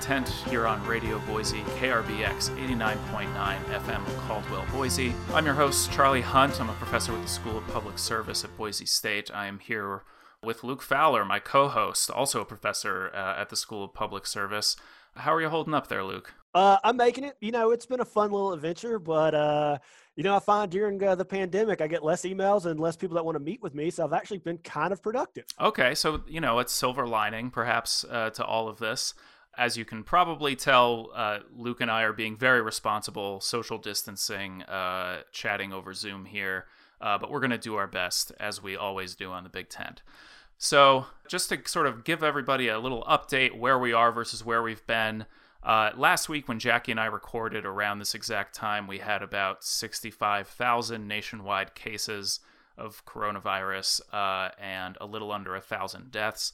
Tent here on Radio Boise, KRBX 89.9 FM Caldwell, Boise. I'm your host, Charlie Hunt. I'm a professor with the School of Public Service at Boise State. I am here with Luke Fowler, my co host, also a professor uh, at the School of Public Service. How are you holding up there, Luke? Uh, I'm making it. You know, it's been a fun little adventure, but uh, you know, I find during uh, the pandemic, I get less emails and less people that want to meet with me. So I've actually been kind of productive. Okay, so you know, it's silver lining perhaps uh, to all of this. As you can probably tell, uh, Luke and I are being very responsible, social distancing, uh, chatting over Zoom here. but we're going to do our best, as we always do on the Big Tent. So, just to sort of give everybody a little update where we are versus where we've been. Uh, last week, when Jackie and I recorded around this exact time, we had about 65,000 nationwide cases of coronavirus uh, and a little under a thousand deaths.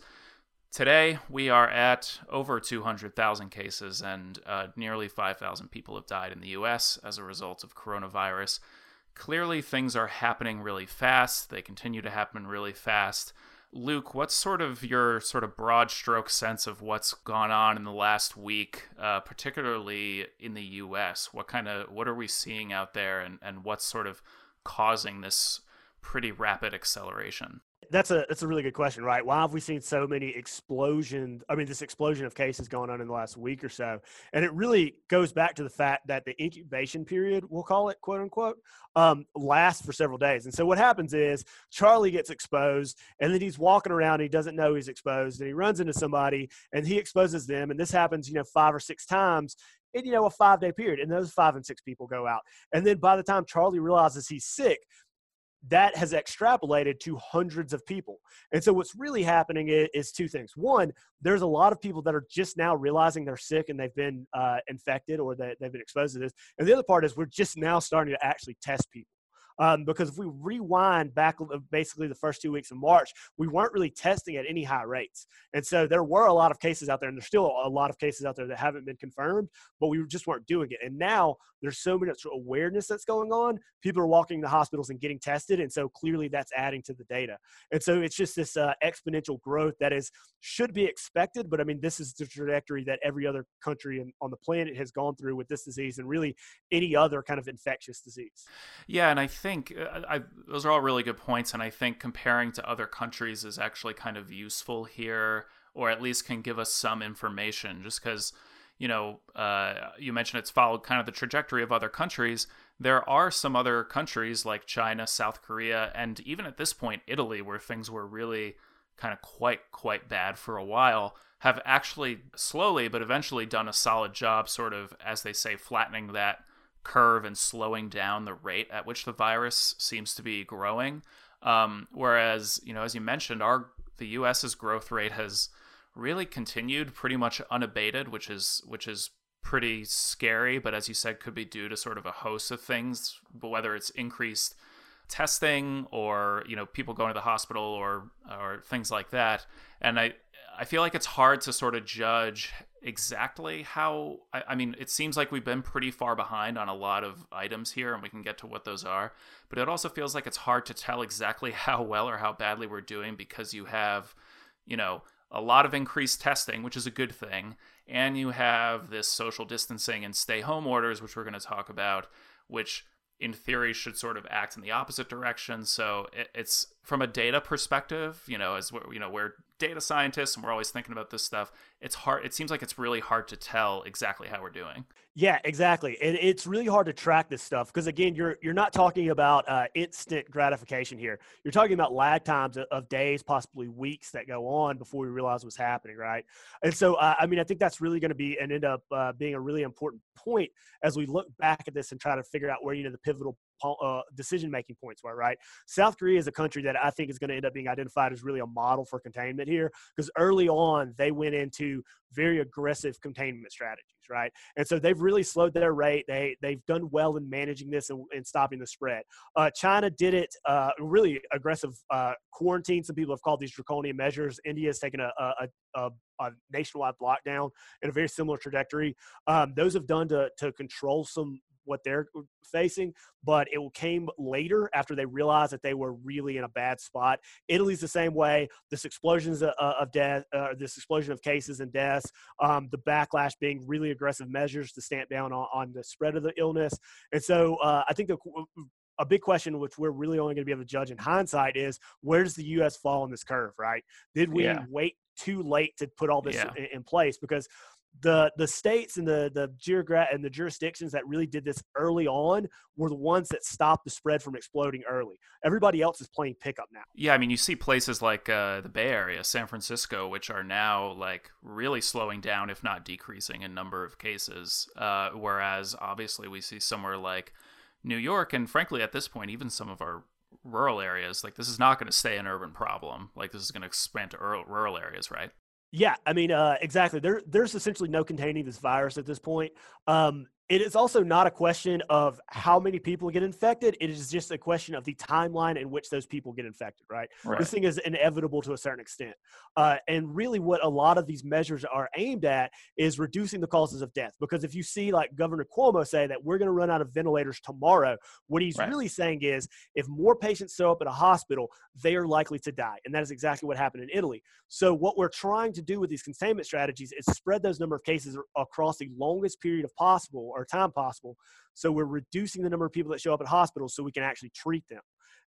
Today, we are at over 200,000 cases, and uh, nearly 5,000 people have died in the US as a result of coronavirus. Clearly, things are happening really fast. They continue to happen really fast. Luke, what's sort of your sort of broad stroke sense of what's gone on in the last week, uh, particularly in the U.S.? What kind of what are we seeing out there, and and what's sort of causing this pretty rapid acceleration? That's a that's a really good question, right? Why have we seen so many explosion? I mean, this explosion of cases going on in the last week or so, and it really goes back to the fact that the incubation period, we'll call it, quote unquote, um, lasts for several days. And so what happens is Charlie gets exposed, and then he's walking around, he doesn't know he's exposed, and he runs into somebody, and he exposes them, and this happens, you know, five or six times in you know a five day period and those five and six people go out and then by the time charlie realizes he's sick that has extrapolated to hundreds of people. And so what's really happening is, is, two things. One, there's a lot of people that are just now realizing they're sick and they've been uh, infected or that they've been exposed to this. And the other part is we're just now starting to actually test people. Um, because if we rewind back basically the first two weeks of March, we weren't really testing at any high rates. And so there were a lot of cases out there, and there's still a lot of cases out there that haven't been confirmed, but we just weren't doing it. And now there's so much awareness that's going on. People are walking to hospitals and getting tested. And so clearly that's adding to the data. And so it's just this uh, exponential growth that is should be expected. But I mean, this is the trajectory that every other country in, on the planet has gone through with this disease and really any other kind of infectious disease. Yeah. And I think uh, I, those are all really good points, and I think comparing to other countries is actually kind of useful here, or at least can give us some information. Just because, you know, uh, you mentioned it's followed kind of the trajectory of other countries. There are some other countries like China, South Korea, and even at this point, Italy, where things were really kind of quite quite bad for a while have actually slowly but eventually done a solid job sort of as they say flattening that curve and slowing down the rate at which the virus seems to be growing. Um, whereas, you know, as you mentioned, our the U.S.'s growth rate has really continued pretty much unabated, which is which is pretty scary. But as you said, could be due to sort of a host of things, but whether it's increased testing or you know people going to the hospital or or things like that. And I I feel like it's hard to sort of judge exactly how I, I, mean it seems like we've been pretty far behind on a lot of items here and we can get to what those are but it also feels like it's hard to tell exactly how well or how badly we're doing because you have you know a lot of increased testing which is a good thing and you have this social distancing and stay home orders which we're going to talk about which in theory should sort of act in the opposite direction. So it, it's from a data perspective you know as you know we're data scientists and we're always thinking about this stuff it's hard it seems like it's really hard to tell exactly how we're doing. Yeah exactly and it's really hard to track this stuff because again you're you're not talking about uh, instant gratification here. You're talking about lag times of days possibly weeks that go on before we realize what's happening right? And so uh, i mean i think that's really going to be and end up uh, being a really important point as we look back at this and try to figure out where you know the pivotal uh, decision making points were, right? South Korea is a country that I think is going to end up being identified as really a model for containment here because early on they went into very aggressive containment strategies, right? And so they've really slowed their rate. They they've done well in managing this and, and stopping the spread. Uh, China did it uh, really aggressive uh, quarantine. Some people have called these draconian measures. India has taken a, a, a, a nationwide lockdown in a very similar trajectory. Um, those have done to to control some what they're facing, but it came later after they realized that they were really in a bad spot. Italy's the same way. This explosions of, of death, uh, this explosion of cases and deaths, um, the backlash being really aggressive measures to stamp down on, on the spread of the illness, and so uh, I think the a big question, which we're really only going to be able to judge in hindsight, is where does the U.S. fall on this curve? Right? Did we yeah. wait too late to put all this yeah. in, in place? Because the the states and the the geogra- and the jurisdictions that really did this early on were the ones that stopped the spread from exploding early. Everybody else is playing pickup now. Yeah, I mean, you see places like uh, the Bay Area, San Francisco, which are now like really slowing down, if not decreasing, in number of cases. Uh, whereas obviously we see somewhere like New York, and frankly, at this point, even some of our rural areas, like this is not going to stay an urban problem. Like this is going to expand to rural areas, right? Yeah, I mean, uh, exactly. There, there's essentially no containing this virus at this point. Um, it is also not a question of how many people get infected. It is just a question of the timeline in which those people get infected, right? right. This thing is inevitable to a certain extent. Uh, and really, what a lot of these measures are aimed at is reducing the causes of death. Because if you see, like Governor Cuomo say, that we're going to run out of ventilators tomorrow, what he's right. really saying is if more patients show up at a hospital, they are likely to die. And that is exactly what happened in Italy. So, what we're trying to do with these containment strategies is spread those number of cases across the longest period of possible or time possible. So we're reducing the number of people that show up at hospitals so we can actually treat them.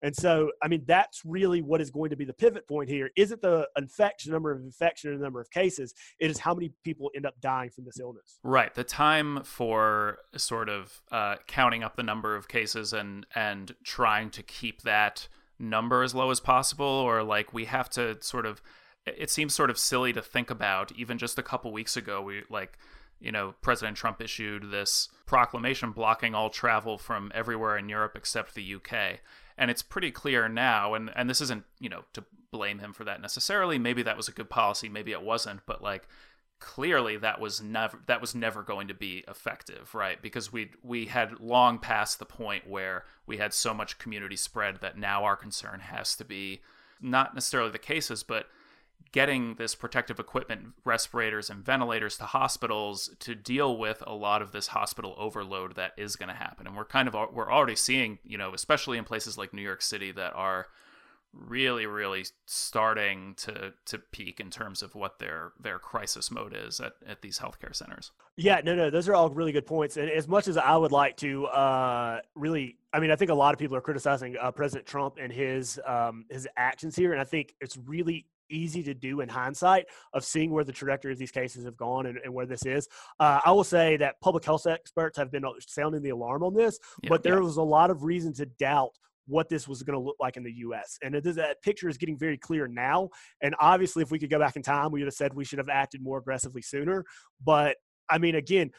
And so, I mean, that's really what is going to be the pivot point here. Isn't the infection number of infection and the number of cases? It is how many people end up dying from this illness. Right. The time for sort of uh, counting up the number of cases and and trying to keep that number as low as possible, or like we have to sort of. It seems sort of silly to think about. Even just a couple weeks ago, we like you know, President Trump issued this proclamation blocking all travel from everywhere in Europe except the UK. And it's pretty clear now, and, and this isn't, you know, to blame him for that necessarily. Maybe that was a good policy, maybe it wasn't, but like clearly that was never that was never going to be effective, right? Because we we had long passed the point where we had so much community spread that now our concern has to be not necessarily the cases, but getting this protective equipment, respirators and ventilators to hospitals to deal with a lot of this hospital overload that is going to happen. And we're kind of we're already seeing, you know, especially in places like New York City that are really really starting to to peak in terms of what their their crisis mode is at, at these healthcare centers. Yeah no no those are all really good points. And as much as i would like to uh really i mean i think a lot of people are criticizing uh, president trump and his um his actions here. And i think it's really easy to do in hindsight of seeing where the trajectory of these cases have gone and, and where this is. Uh, I will say that public health experts have been sounding the alarm on this, yeah, but there yeah. was a lot of reason to doubt what this was going to look like in the U.S. And is, that picture is getting very clear now. And obviously, if we could go back in time, we would have said we should have acted more aggressively sooner. But I mean, again,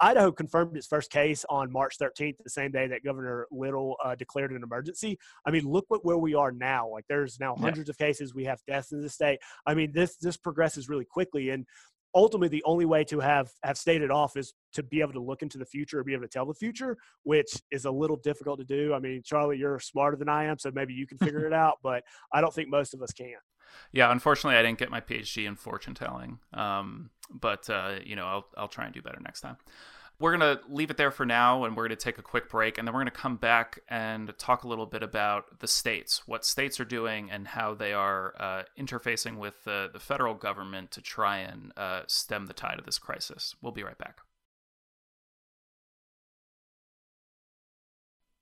Idaho confirmed its first case on March 13th, the same day that Governor Little uh, declared an emergency. I mean, look what where we are now. Like, there's now hundreds yeah. of cases. We have deaths in the state. I mean, this this progresses really quickly, and ultimately, the only way to have have stayed it off is to be able to look into the future or be able to tell the future, which is a little difficult to do. I mean, Charlie, you're smarter than I am, so maybe you can figure it out, but I don't think most of us can. Yeah, unfortunately, I didn't get my PhD in fortune telling, um, but uh, you know, I'll I'll try and do better next time. We're gonna leave it there for now, and we're gonna take a quick break, and then we're gonna come back and talk a little bit about the states, what states are doing, and how they are uh, interfacing with the, the federal government to try and uh, stem the tide of this crisis. We'll be right back.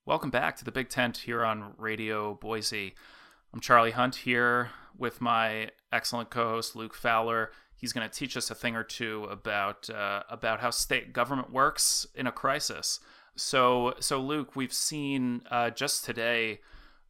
Welcome back to the Big Tent here on Radio Boise. I'm Charlie Hunt here with my excellent co-host Luke Fowler. He's going to teach us a thing or two about uh, about how state government works in a crisis. So, so Luke, we've seen uh, just today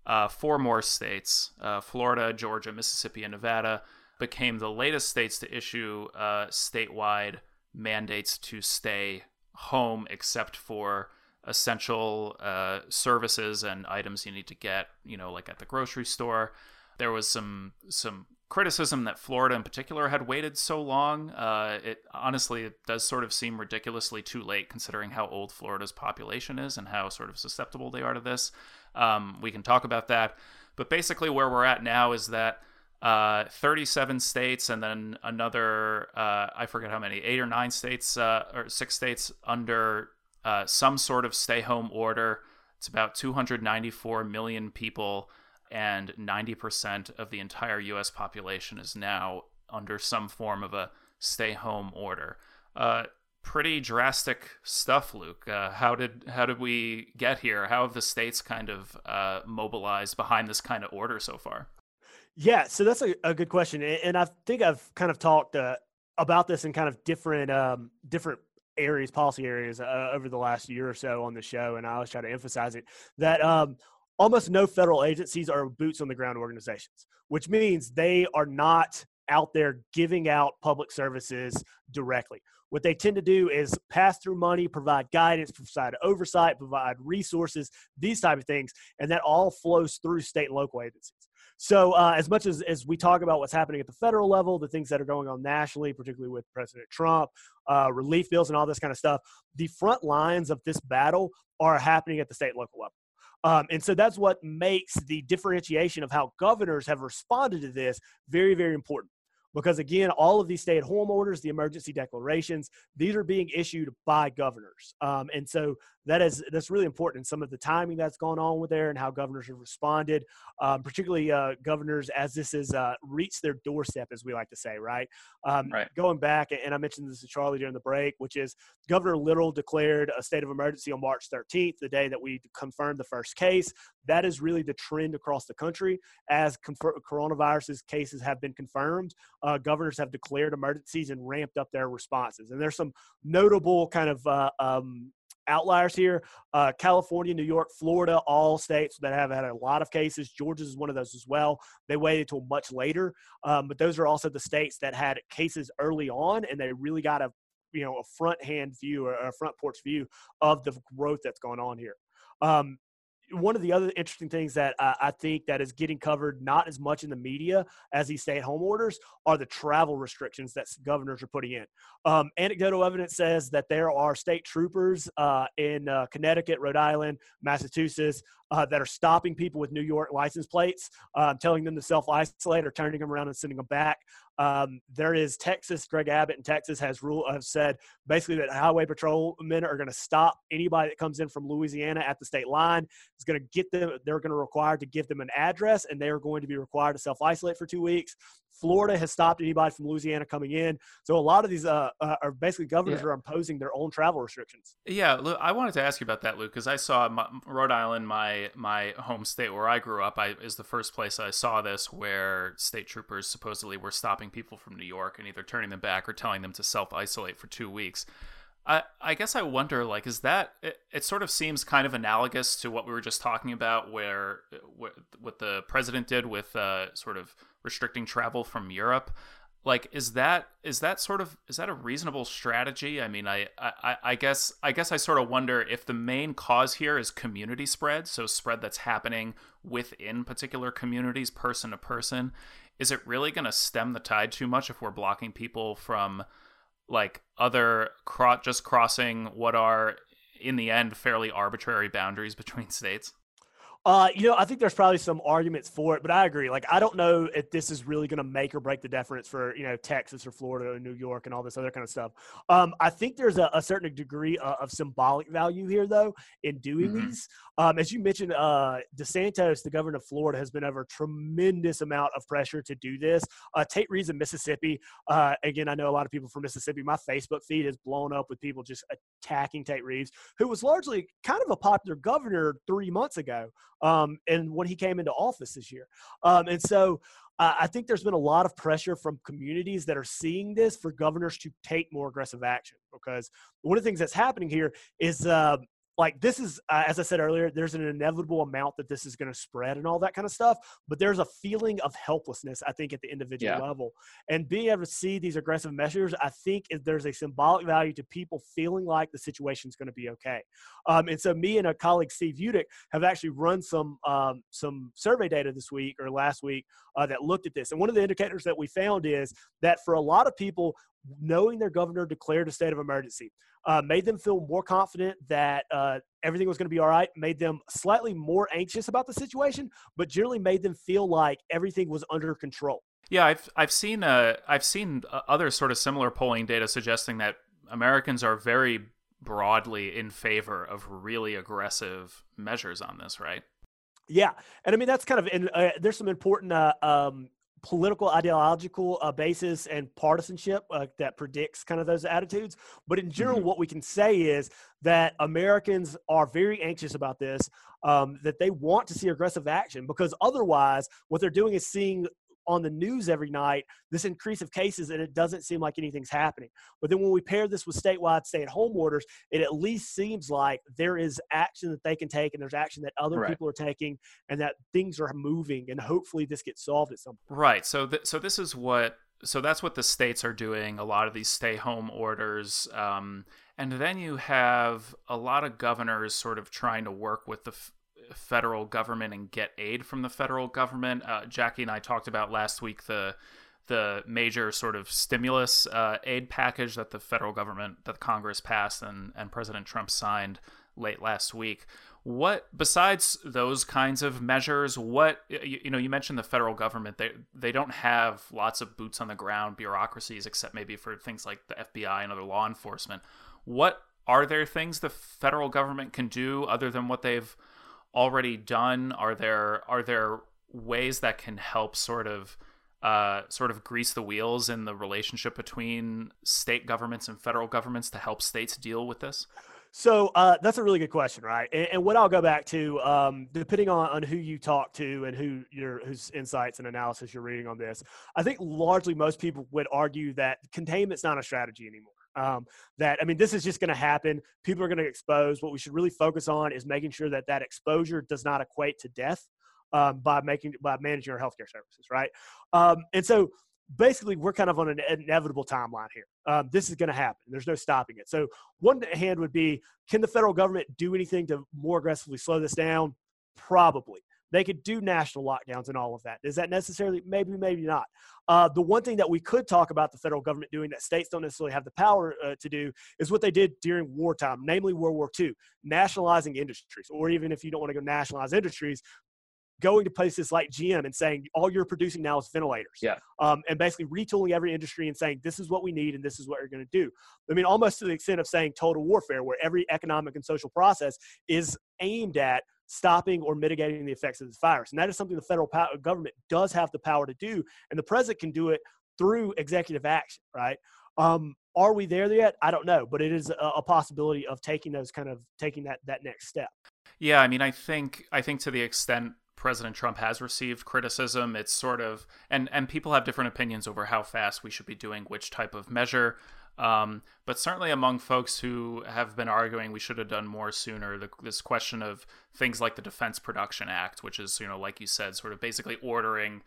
uh, four more states: uh, Florida, Georgia, Mississippi, and Nevada became the latest states to issue uh, statewide mandates to stay home, except for essential uh, services and items you need to get, you know, like at the grocery store. There was some some criticism that Florida in particular had waited so long. Uh, it honestly it does sort of seem ridiculously too late considering how old Florida's population is and how sort of susceptible they are to this. Um, we can talk about that, but basically where we're at now is that uh, 37 states and then another uh, I forget how many eight or nine states uh, or six states under uh, some sort of stay home order. It's about 294 million people, and 90% of the entire U.S. population is now under some form of a stay home order. Uh, pretty drastic stuff, Luke. Uh, how did how did we get here? How have the states kind of uh, mobilized behind this kind of order so far? Yeah, so that's a, a good question, and I think I've kind of talked uh, about this in kind of different um, different areas, policy areas uh, over the last year or so on the show, and I always try to emphasize it that um, almost no federal agencies are boots on the ground organizations, which means they are not out there giving out public services directly. What they tend to do is pass through money, provide guidance, provide oversight, provide resources, these type of things, and that all flows through state and local agencies. So, uh, as much as, as we talk about what's happening at the federal level, the things that are going on nationally, particularly with President Trump, uh, relief bills, and all this kind of stuff, the front lines of this battle are happening at the state and local level. Um, and so that's what makes the differentiation of how governors have responded to this very, very important because again all of these stay-at-home orders the emergency declarations these are being issued by governors. Um, and so that is that's really important some of the timing that's gone on with there and how governors have responded um, particularly uh, governors as this has uh, reached their doorstep as we like to say right? Um, right. going back and i mentioned this to charlie during the break which is governor little declared a state of emergency on march 13th the day that we confirmed the first case that is really the trend across the country as confer- coronavirus cases have been confirmed uh, governors have declared emergencies and ramped up their responses and there's some notable kind of uh, um, outliers here. Uh, California, New York, Florida, all states that have had a lot of cases. Georgia is one of those as well. They waited until much later, um, but those are also the states that had cases early on, and they really got a you know a front hand view or a front porch view of the growth that's going on here. Um, one of the other interesting things that uh, I think that is getting covered not as much in the media as these stay-at-home orders are the travel restrictions that governors are putting in. Um, anecdotal evidence says that there are state troopers uh, in uh, Connecticut, Rhode Island, Massachusetts uh, that are stopping people with New York license plates, um, telling them to self-isolate or turning them around and sending them back. Um, there is Texas. Greg Abbott in Texas has rule have said basically that highway patrolmen are going to stop anybody that comes in from Louisiana at the state line. Is going to get them. They're going to require to give them an address, and they are going to be required to self isolate for two weeks. Florida has stopped anybody from Louisiana coming in. So a lot of these uh, uh, are basically governors yeah. are imposing their own travel restrictions. Yeah, I wanted to ask you about that, Luke, because I saw my, Rhode Island, my my home state where I grew up, I is the first place I saw this where state troopers supposedly were stopping people from New York and either turning them back or telling them to self isolate for two weeks. I, I guess I wonder, like, is that it, it, Sort of seems kind of analogous to what we were just talking about, where what, what the president did with uh, sort of restricting travel from Europe. Like, is that is that sort of is that a reasonable strategy? I mean, I, I I guess I guess I sort of wonder if the main cause here is community spread, so spread that's happening within particular communities, person to person. Is it really going to stem the tide too much if we're blocking people from like other cro- just crossing what are in the end fairly arbitrary boundaries between states? Uh, you know, I think there's probably some arguments for it, but I agree. Like, I don't know if this is really going to make or break the difference for you know Texas or Florida or New York and all this other kind of stuff. Um, I think there's a, a certain degree of, of, symbolic value here, though, in doing mm-hmm. these. Um, as you mentioned, uh, DeSantis, the governor of Florida, has been under a tremendous amount of pressure to do this. Uh, Tate Reeves in Mississippi. Uh, again, I know a lot of people from Mississippi. My Facebook feed is blown up with people just attacking Tate Reeves, who was largely kind of a popular governor three months ago um, and when he came into office this year. Um, and so uh, I think there's been a lot of pressure from communities that are seeing this for governors to take more aggressive action because one of the things that's happening here is uh, like this is uh, as i said earlier there's an inevitable amount that this is going to spread and all that kind of stuff but there's a feeling of helplessness i think at the individual yeah. level. And being able to see these aggressive measures i think there's a symbolic value to people feeling like the situation is going to be okay. Um, and so me and a colleague steve Utych have actually run some um, some survey data this week or last week uh, that looked at this. And one of the indicators that we found is that for a lot of people knowing their governor declared a state of emergency uh, made them feel more confident that uh, everything was going to be all right, made them slightly more anxious about the situation, but generally made them feel like everything was under control. Yeah, I've I've seen uh, I've seen uh, other sort of similar polling data suggesting that Americans are very broadly in favor of really aggressive measures on this, right? Yeah, and I mean that's kind of and uh, there's some important uh, um, political ideological uh, basis and partisanship uh, that predicts kind of those attitudes. But in general, mm-hmm. what we can say is that Americans are very anxious about this, um, that they want to see aggressive action because otherwise, what they're doing is seeing on the news every night this increase of cases and it doesn't seem like anything's happening. But then when we pair this with statewide stay-at-home orders it at least seems like there is action that they can take and there's action that other right. people are taking and that things are moving and hopefully this gets solved at some point. Right. So th- so this is what so that's what the states are doing a lot of these stay home orders um, and then you have a lot of governors sort of trying to work with the federal government and get aid from the federal government. Uh, Jackie and I talked about last week the the major sort of stimulus uh, aid package that the federal government that Congress passed and and President Trump signed late last week. What besides those kinds of measures? What you, you know, you mentioned the federal government. They they don't have lots of boots on the ground bureaucracies, except maybe for things like the FBI and other law enforcement. What are there things the federal government can do other than what they've already done? Are there are there ways that can help sort of uh, sort of grease the wheels in the relationship between state governments and federal governments to help states deal with this? So uh, that's a really good question, right? And, and what I'll go back to, um, depending on, on who you talk to and who your whose insights and analysis you're reading on this, I think largely most people would argue that containment's not a strategy anymore. Um, that I mean, this is just going to happen. People are going to expose. What we should really focus on is making sure that that exposure does not equate to death um, by making by managing our healthcare services, right? Um, and so basically, we're kind of on an inevitable timeline here. Um, this is going to happen. There's no stopping it. So one hand would be, can the federal government do anything to more aggressively slow this down? Probably. They could do national lockdowns and all of that. Is that necessarily? Maybe, maybe not. Uh, the one thing that we could talk about the federal government doing that states don't necessarily have the power uh, to do is what they did during wartime, namely World War II, nationalizing industries, or even if you don't want to go nationalize industries, going to places like GM and saying all you're producing now is ventilators. Yeah. Um, and basically retooling every industry and saying this is what we need and this is what you're going to do. I mean, almost to the extent of saying total warfare, where every economic and social process is aimed at stopping or mitigating the effects of this virus. And that is something the federal power, government does have the power to do, and the president can do it through executive action, right? Um, are we there yet? I don't know, but it is a, a possibility of taking those kind of taking that that next step. Yeah, I mean, I think I think to the extent President Trump has received criticism. It's sort of and and people have different opinions over how fast we should be doing which type of measure. Um, but certainly among folks who have been arguing we should have done more sooner, the, this question of things like the Defense Production Act, which is you know like you said, sort of basically ordering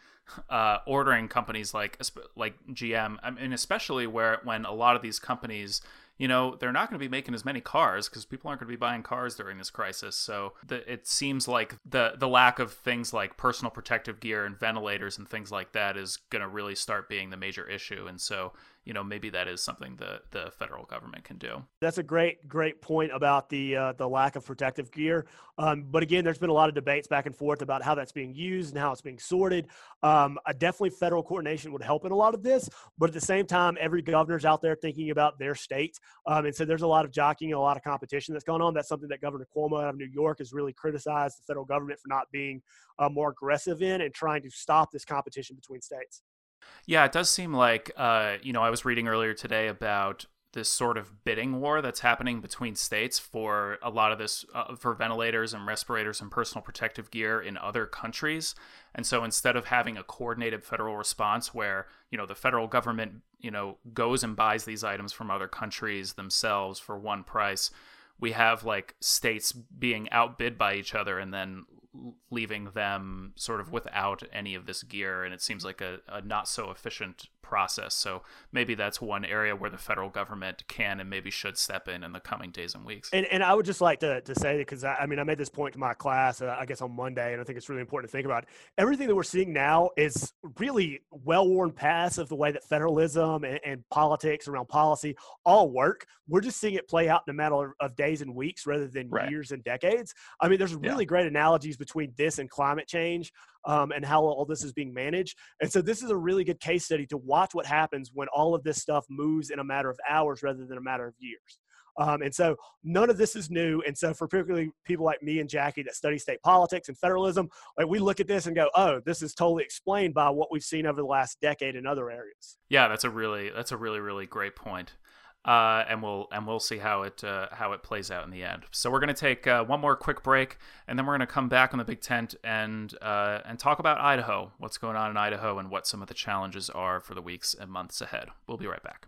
uh, ordering companies like like GM. I mean, especially where when a lot of these companies you know, they're not going to be making as many cars because people aren't going to be buying cars during this crisis. So the, it seems like the the lack of things like personal protective gear and ventilators and things like that is going to really start being the major issue. And so you know maybe that is something that the federal government can do. That's a great great point about the uh, the lack of protective gear. Um, but again, there's been a lot of debates back and forth about how that's being used and how it's being sorted. Um, definitely federal coordination would help in a lot of this, but at the same time, every governor's out there thinking about their state, um, and so there's a lot of jockeying, and a lot of competition that's going on. That's something that Governor Cuomo out of New York has really criticized the federal government for not being uh, more aggressive in and trying to stop this competition between states. Yeah, it does seem like, uh, you know, I was reading earlier today about this sort of bidding war that's happening between states for a lot of this uh, for ventilators and respirators and personal protective gear in other countries. And so instead of having a coordinated federal response where you know the federal government you know goes and buys these items from other countries themselves for one price we have like states being outbid by each other and then leaving them sort of without any of this gear and it seems like a, a not so efficient process. So maybe that's one area where the federal government can and maybe should step in in the coming days and weeks. And, and I would just like to, to say, because I, I, mean, I made this point to my class, uh, I guess on Monday, and I think it's really important to think about. Everything that we're seeing now is really well worn paths of the way that federalism and, and, politics around policy all work. We're just seeing it play out in a matter of days and weeks rather than right. years and decades. I mean, there's really yeah. great analogies between this and climate change um, and how all this is being managed. And so this is a really good case study to watch what happens when all of this stuff moves in a matter of hours rather than a matter of years. Um, and so none of this is new. And so for particularly people like me and Jackie that study state politics and federalism, like we look at this and go, oh, this is totally explained by what we've seen over the last decade in other areas. Yeah, that's a really that's a really really great point. Uh, and we'll and we'll see how it uh, how it plays out in the end. So we're going to take uh, one more quick break, and then we're going to come back on the Big Tent and uh, and talk about Idaho, what's going on in Idaho, and what some of the challenges are for the weeks and months ahead. We'll be right back.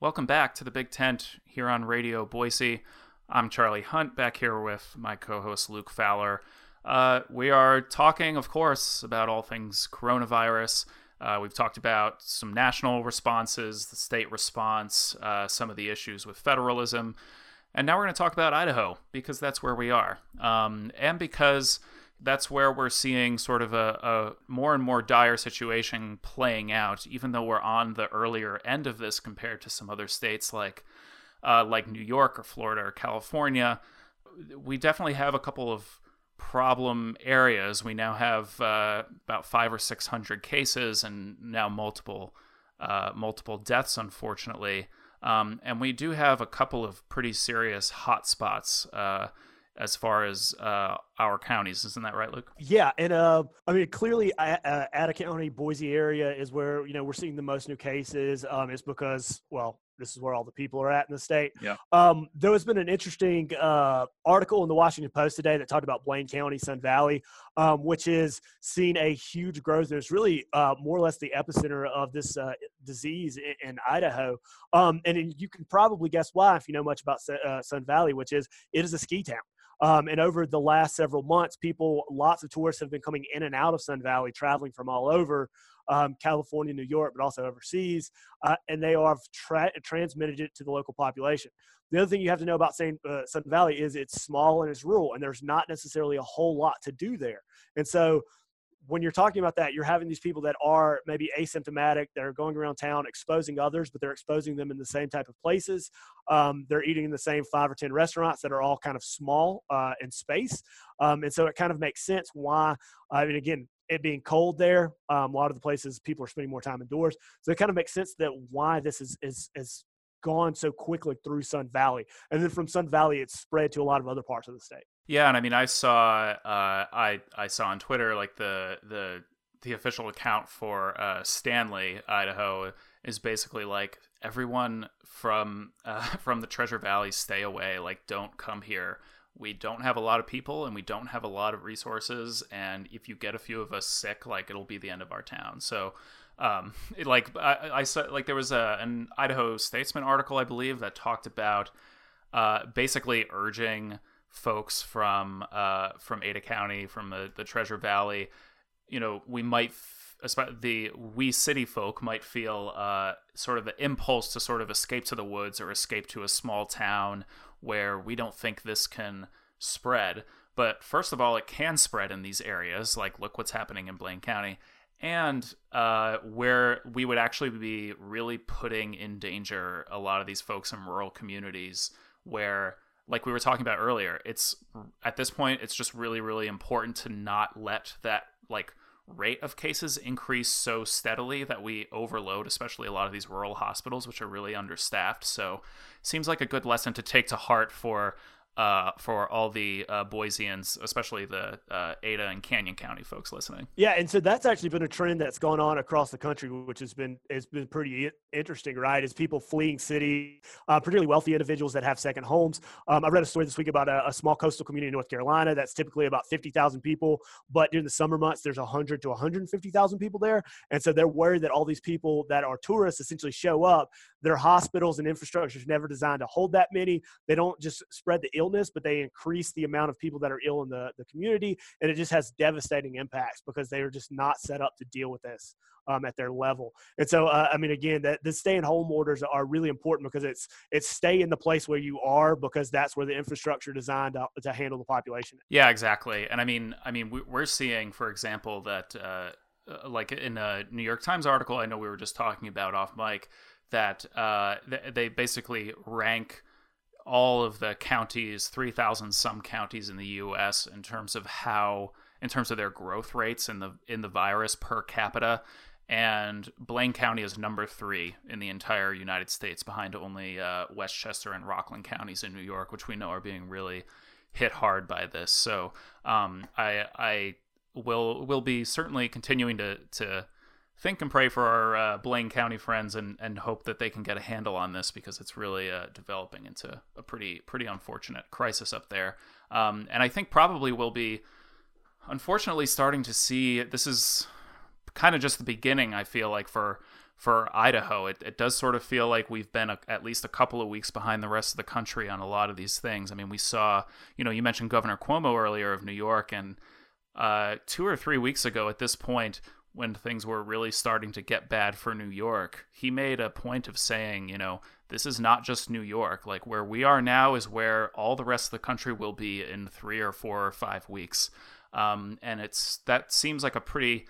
Welcome back to the Big Tent here on Radio Boise. I'm Charlie Hunt, back here with my co-host Luke Fowler. Uh, we are talking, of course, about all things coronavirus. Uh, we've talked about some national responses, the state response, uh, some of the issues with federalism. And now we're going to talk about Idaho because that's where we are. Um, and because that's where we're seeing sort of a, a, more and more dire situation playing out, even though we're on the earlier end of this compared to some other states like, uh, like New York or Florida or California. We definitely have a couple of problem areas. We now have uh, about five or six hundred cases, and now multiple uh, multiple deaths, unfortunately. Um, and we do have a couple of pretty serious hotspots uh, as far as uh, our counties. Isn't that right, Luke? Yeah, and uh, I mean clearly, uh, Ada County, Boise area is where you know we're seeing the most new cases. Um, it's because well, this is where all the people are at in the state. Yeah. Um, there has been an interesting uh, article in the Washington Post today that talked about Blaine County, Sun Valley, um, which is seeing a huge growth. There's really uh, more or less the epicenter of this uh, disease in, in Idaho. Um, and you can probably guess why if you know much about uh, Sun Valley, which is it is a ski town. Um, and over the last several months, people, lots of tourists have been coming in and out of Sun Valley, traveling from all over um, California, New York, but also overseas, uh, and they have tra- transmitted it to the local population. The other thing you have to know about. Uh, Sun Valley is it's small and it's rural, and there's not necessarily a whole lot to do there. And so when you're talking about that, you're having these people that are maybe asymptomatic, that are going around town exposing others, but they're exposing them in the same type of places. Um, they're eating in the same five or 10 restaurants that are all kind of small uh, in space. Um, and so it kind of makes sense why, I mean, again, it being cold there, um, a lot of the places people are spending more time indoors. So it kind of makes sense that why this is is is gone so quickly through Sun Valley, and then from Sun Valley it's spread to a lot of other parts of the state. Yeah, and I mean, I saw uh, I I saw on Twitter like the the the official account for uh, Stanley, Idaho, is basically like everyone from uh, from the Treasure Valley stay away, like don't come here. We don't have a lot of people and we don't have a lot of resources and if you get a few of us sick like it'll be the end of our town. So um, it, like I, I, saw like there was a, an idaho statesman article i believe that talked about uh, basically urging folks from uh, from ada county from the, the treasure valley you know we might the we city folk might feel uh, sort of the impulse to sort of escape to the woods or escape to a small town where we don't think this can spread. But first of all, it can spread in these areas. Like, look what's happening in Blaine County. And uh, where we would actually be really putting in danger a lot of these folks in rural communities where like we were talking about earlier it's at this point it's just really really important to not let that like rate of cases increase so steadily that we overload, especially a lot of these rural hospitals, which are really understaffed. So, seems like a good lesson to take to heart for uh, for all the uh, Boiseans, especially the uh, Ada and Canyon County folks listening. Yeah, and so that's actually been a trend that's gone on across the country, which has been has been pretty interesting, right? Is people fleeing city, uh, particularly wealthy individuals that have second homes. Um, I read a story this week about a, a, small coastal community in North Carolina that's typically about fifty thousand people, but during the summer months there's hundred to one hundred fifty thousand people there, and so they're worried that all these people that are tourists essentially show up. Their hospitals and infrastructure is never designed to hold that many. They don't just spread the illness, but they increase the amount of people that are ill in the, the community. And it just has devastating impacts because they are just not set up to deal with this um, at their level. And so, uh, I mean, again, that the stay at home orders are really important because it's it's stay in the place where you are because that's where the infrastructure designed to, to handle the population. Yeah, exactly. And I mean, I mean, we're seeing, for example, that uh, uh, like in a New York Times article, I know we were just talking about off mic that uh, they basically rank all of the counties, 3,000 some counties in the US in terms of how in terms of their growth rates in the in the virus per capita and Blaine County is number three in the entire United States, behind only uh, Westchester and Rockland counties in New York, which we know are being really hit hard by this. So um, I I will will be certainly continuing to to think and pray for our uh, Blaine County friends and, and hope that they can get a handle on this because it's really uh, developing into a pretty pretty unfortunate crisis up there. Um, and I think probably we'll be unfortunately starting to see this is kind of just the beginning. I feel like for for Idaho, it, it does sort of feel like we've been a, at least a couple of weeks behind the rest of the country on a lot of these things. I mean, we saw, you know, you mentioned Governor Cuomo earlier of New York, and uh, two or three weeks ago at this point, when things were really starting to get bad for New York, he made a point of saying, you know, this is not just New York. Like where we are now is where all the rest of the country will be in three or four or five weeks. Um, and it's that seems like a pretty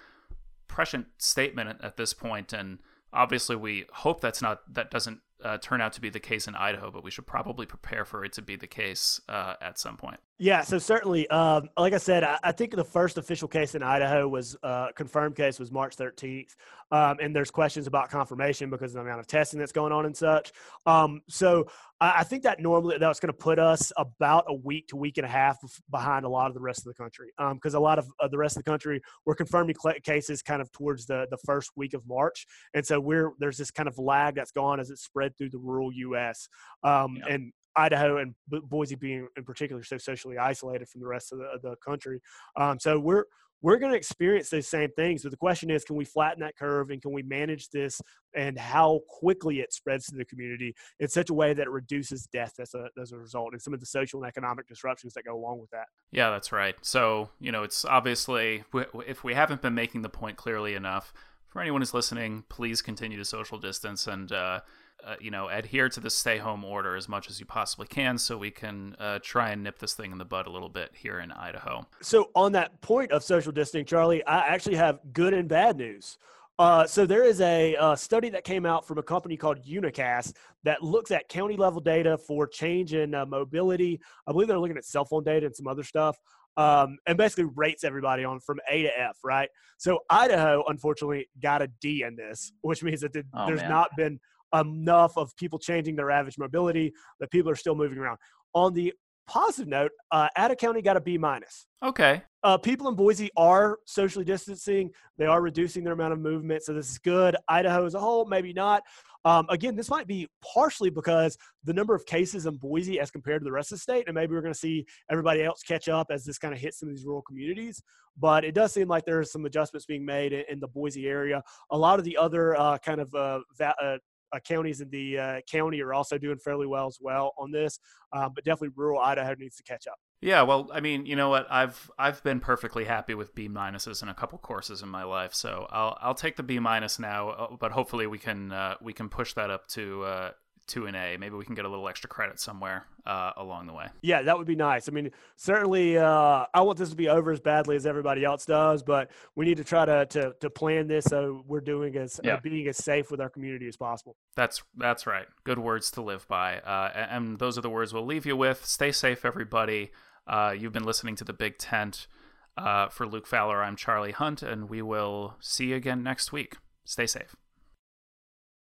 prescient statement at this point. and obviously we hope that's not that doesn't uh, turn out to be the case in Idaho, but we should probably prepare for it to be the case uh, at some point. Yeah, so certainly, um, like I said, I, I, think the first official case in Idaho was uh, confirmed case was March 13th, um, and there's questions about confirmation because of the amount of testing that's going on and such. Um, so I, I, think that normally that's going to put us about a week to week and a half behind a lot of the rest of the country because um, a lot of uh, the rest of the country we're confirming cases kind of towards the the first week of March, and so we're there's this kind of lag that's gone as it spread through the rural U.S. Um, yeah. and Idaho and Boise being in particular so socially isolated from the rest of the, the country. Um, so we're we're going to experience those same things. But the question is, can we flatten that curve and can we manage this and how quickly it spreads to the community in such a way that it reduces death as a, as a result and some of the social and economic disruptions that go along with that? Yeah, that's right. So, you know, it's obviously, if we haven't been making the point clearly enough, for anyone who's listening, please continue to social distance and, uh, uh, you know, adhere to the stay home order as much as you possibly can so we can uh, try and nip this thing in the bud a little bit here in Idaho. So, on that point of social distancing, Charlie, I actually have good and bad news. Uh, so there is a, uh, study that came out from a company called Unacast that looks at county level data for change in uh, mobility. I believe they're looking at cell phone data and some other stuff, um, and basically rates everybody on from A to F. Right. So Idaho, unfortunately, got a D in this, which means that the, oh, there's man. not been enough of people changing their average mobility that people are still moving around. On the positive note, uh, Ada County got a B minus. Okay. Uh, people in Boise are socially distancing. They are reducing their amount of movement, so this is good. Idaho as a whole, maybe not. Um, again, this might be partially because the number of cases in Boise as compared to the rest of the state, and maybe we're going to see everybody else catch up as this kind of hits some of these rural communities. But it does seem like there are some adjustments being made in, in the Boise area. A lot of the other uh, kind of uh, va- uh, uh, counties in the uh, county are also doing fairly well as well on this. Um, but definitely rural Idaho needs to catch up. Yeah, well, I mean, you know what? I've I've been perfectly happy with B minuses in a couple courses in my life, so I'll I'll take the B minus now. Uh, but hopefully we can uh, we can push that up to uh, to an A. Maybe we can get a little extra credit somewhere uh, along the way. Yeah, that would be nice. I mean, certainly, uh, I want this to be over as badly as everybody else does, but we need to try to to, to plan this so we're doing as uh, yeah. uh, being as safe with our community as possible. That's that's right. Good words to live by, uh, and those are the words we'll leave you with. Stay safe, everybody. Uh, you've been listening to the Big Tent. for Luke Fowler, I'm Charlie Hunt, and we will see you again next week. Stay safe.